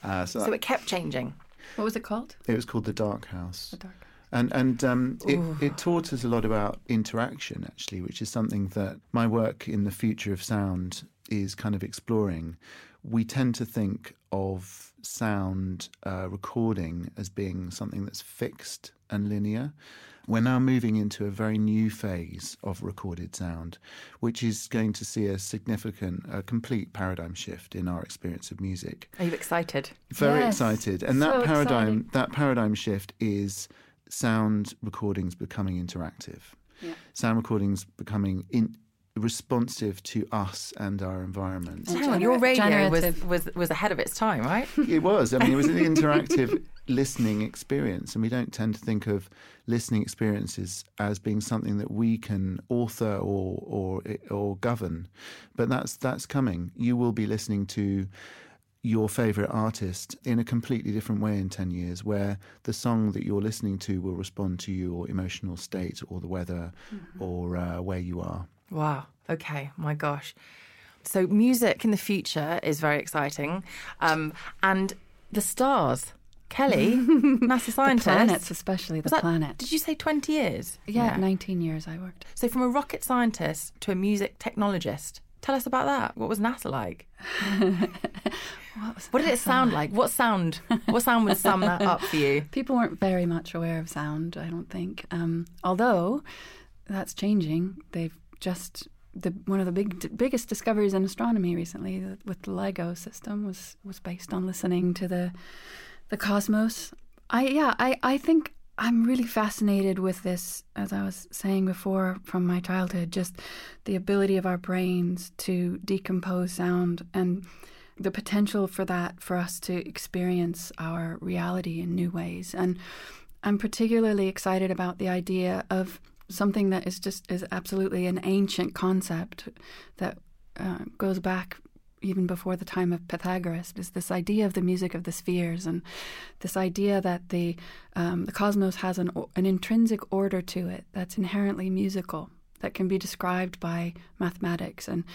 Uh, so So it kept changing. What was it called? it was called The Dark House. The Dark. And and um, it, it taught us a lot about interaction, actually, which is something that my work in the future of sound is kind of exploring. We tend to think of sound uh, recording as being something that's fixed and linear. We're now moving into a very new phase of recorded sound, which is going to see a significant, a complete paradigm shift in our experience of music. Are you excited? Very Yes, excited. And that paradigm exciting. that paradigm shift is sound recordings becoming interactive. Yeah. Sound recordings becoming in, responsive to us and our environment. And Hang on, your radio was, was was ahead of its time, right? it was. I mean, it was an interactive listening experience, and we don't tend to think of listening experiences as being something that we can author or or or govern. But that's that's coming. You will be listening to your favorite artist in a completely different way in 10 years where the song that you're listening to will respond to your emotional state or the weather or uh, where you are Wow. Okay. My gosh. So music in the future is very exciting, um, and the stars. Kelly, NASA The planets, especially the that- planets. Did you say twenty years? yeah, 19 years I worked. So from a rocket scientist to a music technologist, tell us about that. What was NASA like? What, was What did it sound like? What sound? What sound would sum that up for you? People weren't very much aware of sound, I don't think. Um, although that's changing. They've just the one of the big biggest discoveries in astronomy recently uh, with the LIGO system was was based on listening to the the cosmos. I yeah, I I think I'm really fascinated with this as I was saying before from my childhood just the ability of our brains to decompose sound and the potential for that for us to experience our reality in new ways and i'm particularly excited about the idea of something that is just is absolutely an ancient concept that uh, goes back even before the time of Pythagoras is this idea of the music of the spheres and this idea that the um, the cosmos has an an intrinsic order to it that's inherently musical that can be described by mathematics. And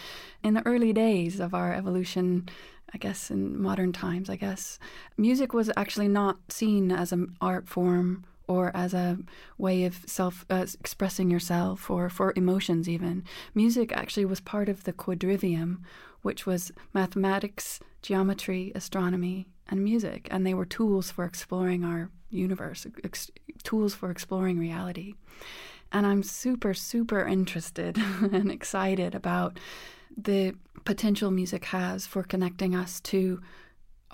in the early days of our evolution I guess in modern times I guess music was actually not seen as an art form or as a way of self uh, expressing yourself or for emotions even. Music actually was part of the quadrivium which was mathematics geometry astronomy and music and they were tools for exploring our universe ex- tools for exploring reality. And i'm super super interested and excited about the potential music has for connecting us to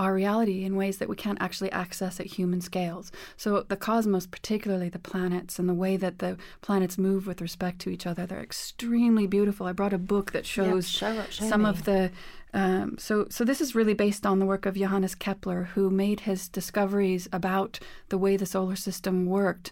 our reality in ways that we can't actually access at human scales. So, the cosmos, particularly the planets and the way that the planets move with respect to each other, they're extremely beautiful. I brought a book that shows show it- show some me. of the. Um, so, so this is really based on the work of Johannes Kepler, who made his discoveries about the way the solar system worked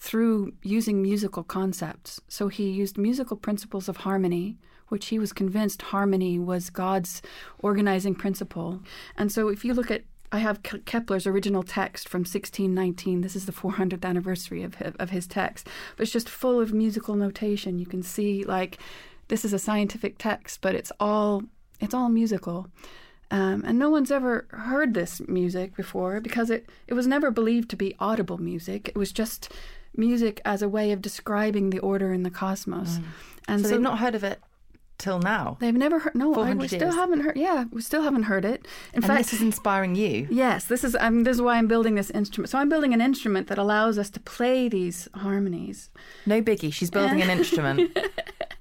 through using musical concepts. So he used musical principles of harmony, which he was convinced harmony was God's organizing principle. And so if you look at I have Kepler's original text from 1619. This is the 400th anniversary of hi- of his text, but it's just full of musical notation. You can see like this is a scientific text, but it's all it's all musical. Um, and no one's ever heard this music before because it, it was never believed to be audible music. It was just music as a way of describing the order in the cosmos. And So, they've not heard of it till now. They've never heard. No, I, 400 we still years. haven't heard. Yeah, we still haven't heard it. In and fact, this is inspiring you. yes, this is. Um, this is why I'm building this instrument. So I'm building an instrument that allows us to play these harmonies. No biggie. She's building an instrument.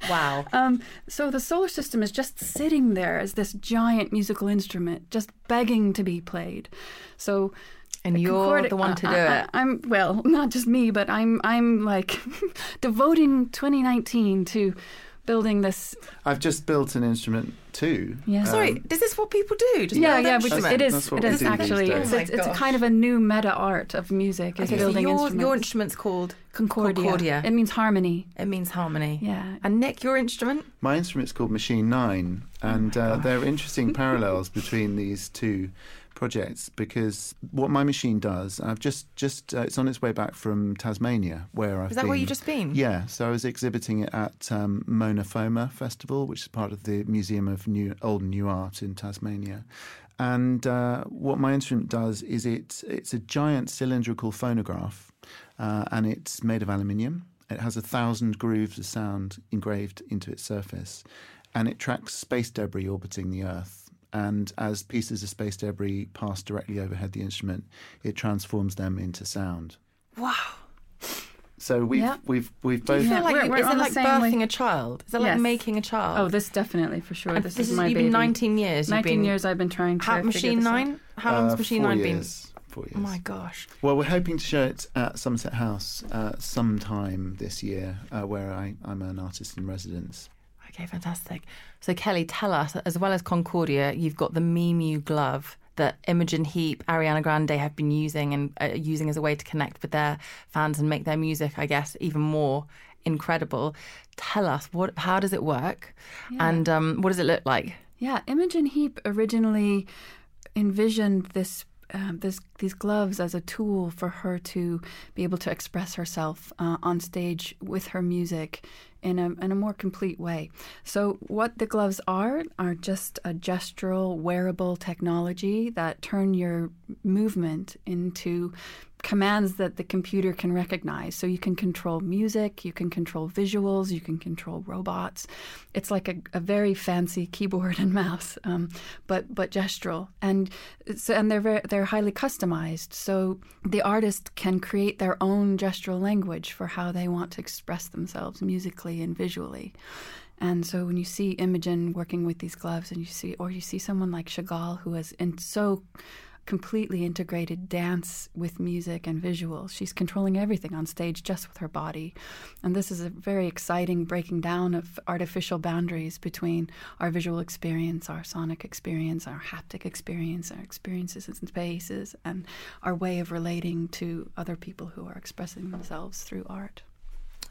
Wow. Um, so the solar system is just sitting there as this giant musical instrument, just begging to be played. So. And you're Concordi- the one to do I- it. I, am well, not just me, but I'm I'm like devoting 2019 to building this. I've just built an instrument too. Yeah. Sorry, Um, is this what people do? Just yeah, yeah, which instruments? it is. That's what It we is do these actually. It's, Oh it's, it's a kind of a new meta art of music. Is Okay, so building your, instruments. your instrument's called Concordia. Concordia. It means harmony. It means harmony. Yeah. And Nick, your instrument? My instrument's called Machine Nine, and uh, there are interesting parallels between these two projects because what my machine does, I've just just uh, it's on its way back from Tasmania, where I've Is that been. where you've just been? Yeah, so I was exhibiting it at um, Mona Foma Festival, which is part of the Museum of New Old and New Art in Tasmania. And uh, what my instrument does is it it's a giant cylindrical phonograph, uh, and it's made of aluminium. It has a thousand grooves of sound engraved into its surface, and it tracks space debris orbiting the Earth. And as pieces of space debris pass directly overhead the instrument, it transforms them into sound. Wow. So we've Yeah. we've we've both. Do both. you feel like We're- you- we're is it like same birthing way. a child? Is it like Yes. making a child? Oh, this definitely for sure. This, this is is- my you've baby. been 19 years. You've 19 been- years I've been trying to How Machine this out. Nine? How long's uh, Machine four Nine been? years, Four years. Oh my gosh. Well, we're hoping to show it at Somerset House uh, sometime this year, uh, where I, I'm an artist in residence. Okay, fantastic. So, Kelly, tell us, as well as Concordia, you've got the Mimu glove that Imogen Heap, Ariana Grande have been using and uh, using as a way to connect with their fans and make their music, I guess, even more incredible. Tell us, what? how does it work? And um, what does it look like? Yeah, Imogen Heap originally envisioned this. Um, this, these gloves as a tool for her to be able to express herself uh, on stage with her music in a, in a more complete way. So, what the gloves are are just a gestural, wearable technology that turn your movement into commands that the computer can recognize. So you can control music, you can control visuals, you can control robots. It's like a, a very fancy keyboard and mouse, um, but but gestural, and it's, and they're very, they're highly customized. So the artist can create their own gestural language for how they want to express themselves musically and visually. And so when you see Imogen working with these gloves, and you see, or you see someone like Chagall who has in so completely integrated dance with music and visuals. She's controlling everything on stage just with her body. And this is a very exciting breaking down of artificial boundaries between our visual experience, our sonic experience, our haptic experience, our experiences in spaces, and our way of relating to other people who are expressing themselves through art.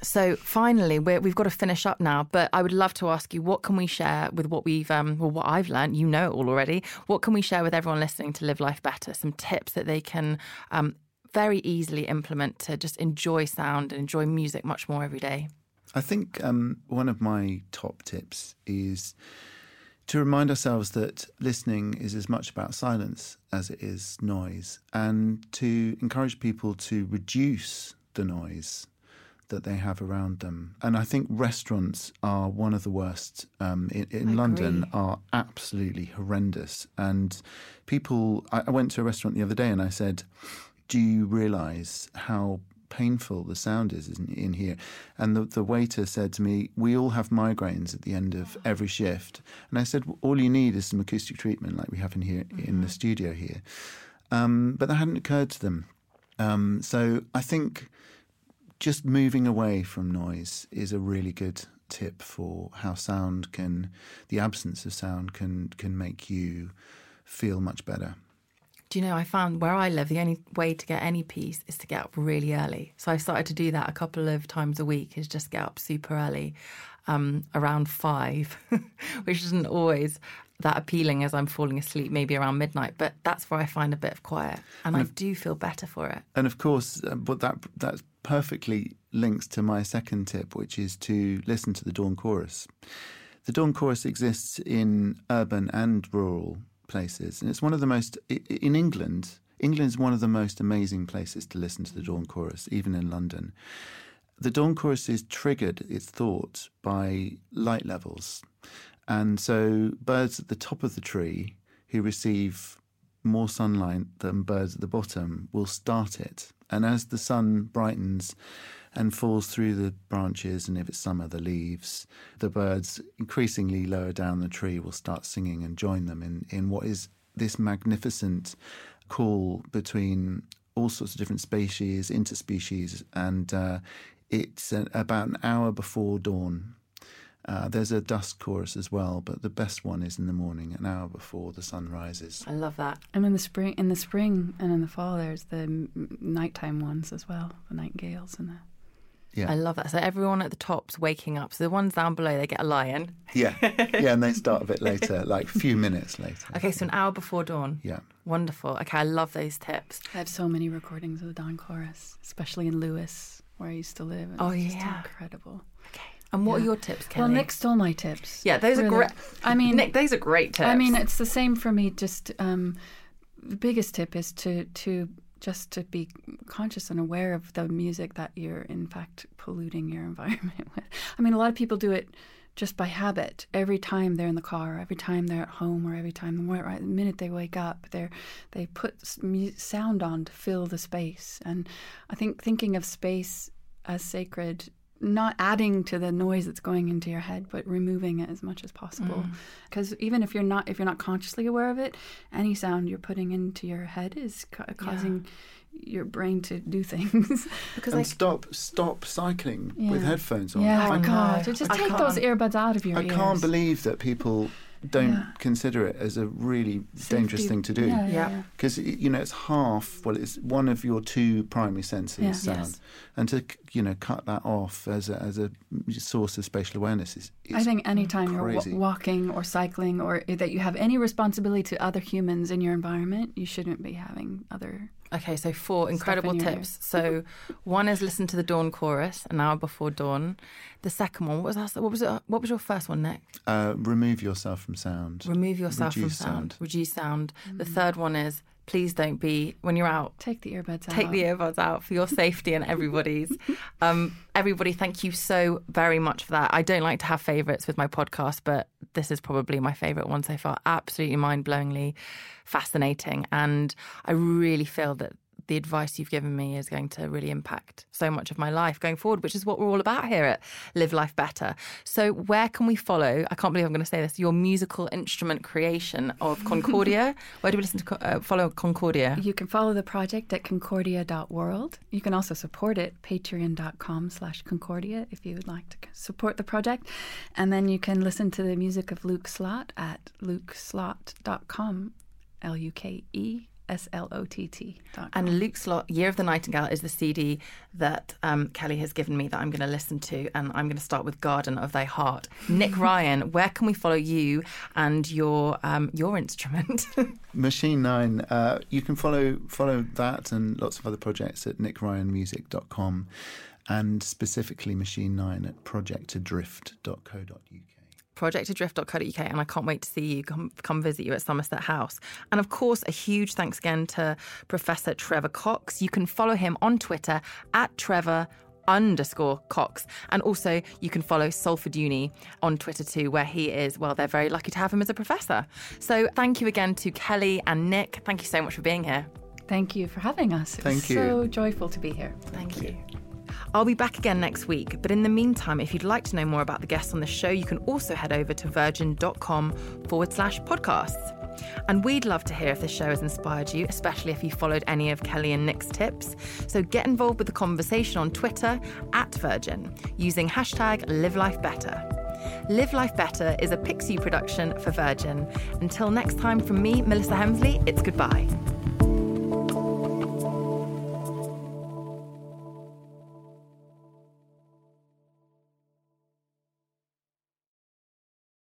So finally, we're, we've got to finish up now. But I would love to ask you, what can we share with what we've, um, well, what I've learned? You know it all already. What can we share with everyone listening to live life better? Some tips that they can um, very easily implement to just enjoy sound and enjoy music much more every day. I think um, one of my top tips is to remind ourselves that listening is as much about silence as it is noise, and to encourage people to reduce the noise that they have around them. And I think restaurants are one of the worst um, in, in London agree. are absolutely horrendous. And people, I, I went to a restaurant the other day and I said, "Do you realise how?" painful the sound is in, in here and the, the waiter said to me we all have migraines at the end of every shift and i said all you need is some acoustic treatment like we have in here in the studio here um, but that hadn't occurred to them um, so i think just moving away from noise is a really good tip for how sound can the absence of sound can can make you feel much better Do you know, I found where I live, the only way to get any peace is to get up really early. So I've started to do that a couple of times a week, is just get up super early, um, around five, which isn't always that appealing as I'm falling asleep, maybe around midnight. But that's where I find a bit of quiet, and I do feel better for it. And of course, uh, but that that perfectly links to my second tip, which is to listen to the dawn chorus. The dawn chorus exists in urban and rural places, and it's one of the most in England. England is one of the most amazing places to listen to the dawn chorus, even in London. The dawn chorus is triggered, its thought, by light levels. And so birds at the top of the tree who receive more sunlight than birds at the bottom will start it. And as the sun brightens and falls through the branches, and if it's summer, the leaves. The birds, increasingly lower down the tree, will start singing and join them in, in what is this magnificent call between all sorts of different species, interspecies, and uh, it's an, about an hour before dawn. Uh, there's a dusk chorus as well, but the best one is in the morning, an hour before the sun rises. I love that. And in the spring, in the spring and in the fall, there's the m- nighttime ones as well, the nightingales and the. Yeah, I love that. So everyone at the top's waking up. So the ones down below, they get a lion. yeah, yeah, and they start a bit later, like a few minutes later. Okay, so an hour before dawn. Yeah. Wonderful. Okay, I love those tips. I have so many recordings of the dawn chorus, especially in Lewis, where I used to live. and Oh, it's just yeah. incredible. And what are your tips, Kelly? Well, Nick stole my tips. Yeah, those are great. I mean, Nick, those are great tips. I mean, it's the same for me. Just um, the biggest tip is to to just to be conscious and aware of the music that you're in fact polluting your environment with. I mean, a lot of people do it just by habit. Every time they're in the car, every time they're at home, or every time right the minute they wake up, they they put mu- sound on to fill the space. And I think thinking of space as sacred not adding to the noise that's going into your head but removing it as much as possible. Mm. Because even if you're not if you're not consciously aware of it any sound you're putting into your head is ca- causing your brain to do things. Because and like, stop stop cycling with headphones on. yeah. Oh, oh, god. so just I take those can't. earbuds out of your I ears. can't believe that people don't Yeah. consider it as a really dangerous thing to do. yeah, Yeah. yeah, yeah. Because you know it's half. Well, it's one of your two primary senses, Yeah. sound, Yes. and to you know cut that off as a, as a source of spatial awareness is. I is think anytime you're w- walking or cycling or that you have any responsibility to other humans in your environment, you shouldn't be having other. Okay, so four incredible in your tips. So one is listen to the dawn chorus an hour before dawn. The second one, what was that? What was it? What was your first one, Nick? Uh, remove yourself from sound. Remove yourself Reduce from sound. sound. Reduce sound. The Mm. third one is please don't be when you're out. Take the earbuds out. Take the earbuds out for your safety and everybody's. Um, everybody, thank you so very much for that. I don't like to have favourites with my podcast, but this is probably my favourite one so far. Absolutely mind blowingly fascinating. And I really feel that the advice you've given me is going to really impact so much of my life going forward, which is what we're all about here at Live Life Better. So, where can we follow? I can't believe I'm going to say this. Your musical instrument creation of Concordia. where do we listen to uh, follow Concordia? You can follow the project at concordia.world. You can also support it, patreon.com slash concordia, if you would like to support the project. And then you can listen to the music of Luke Slott at lukeslott.com, L U K E S L O T T. And Luke Slott, Year of the Nightingale, is the CD that um, Kelly has given me that I'm going to listen to, and I'm going to start with Garden of Thy Heart. Nick Ryan, where can we follow you and your um, your instrument? Machine Nine. Uh, you can follow follow that and lots of other projects at nickryanmusic.com, and specifically Machine Nine at projectadrift.co.uk. projectadrift.co.uk and I can't wait to see you come come visit you at Somerset House. And of course, a huge thanks again to Professor Trevor Cox. You can follow him on Twitter at Trevor underscore Cox. And also you can follow Salford Uni on Twitter too, where he is, well, they're very lucky to have him as a professor. So thank you again to Kelly and Nick. Thank you so much for being here. Thank you for having us. It was Thank you. so joyful to be here. Thank you. I'll be back again next week, but in the meantime, if you'd like to know more about the guests on the show, you can also head over to virgin.com forward slash podcasts. And we'd love to hear if this show has inspired you, especially if you followed any of Kelly and Nick's tips. So get involved with the conversation on Twitter at Virgin using hashtag LiveLifeBetter. Live Life Better is a Pixie production for Virgin. Until next time, from me, Melissa Hemsley, it's goodbye.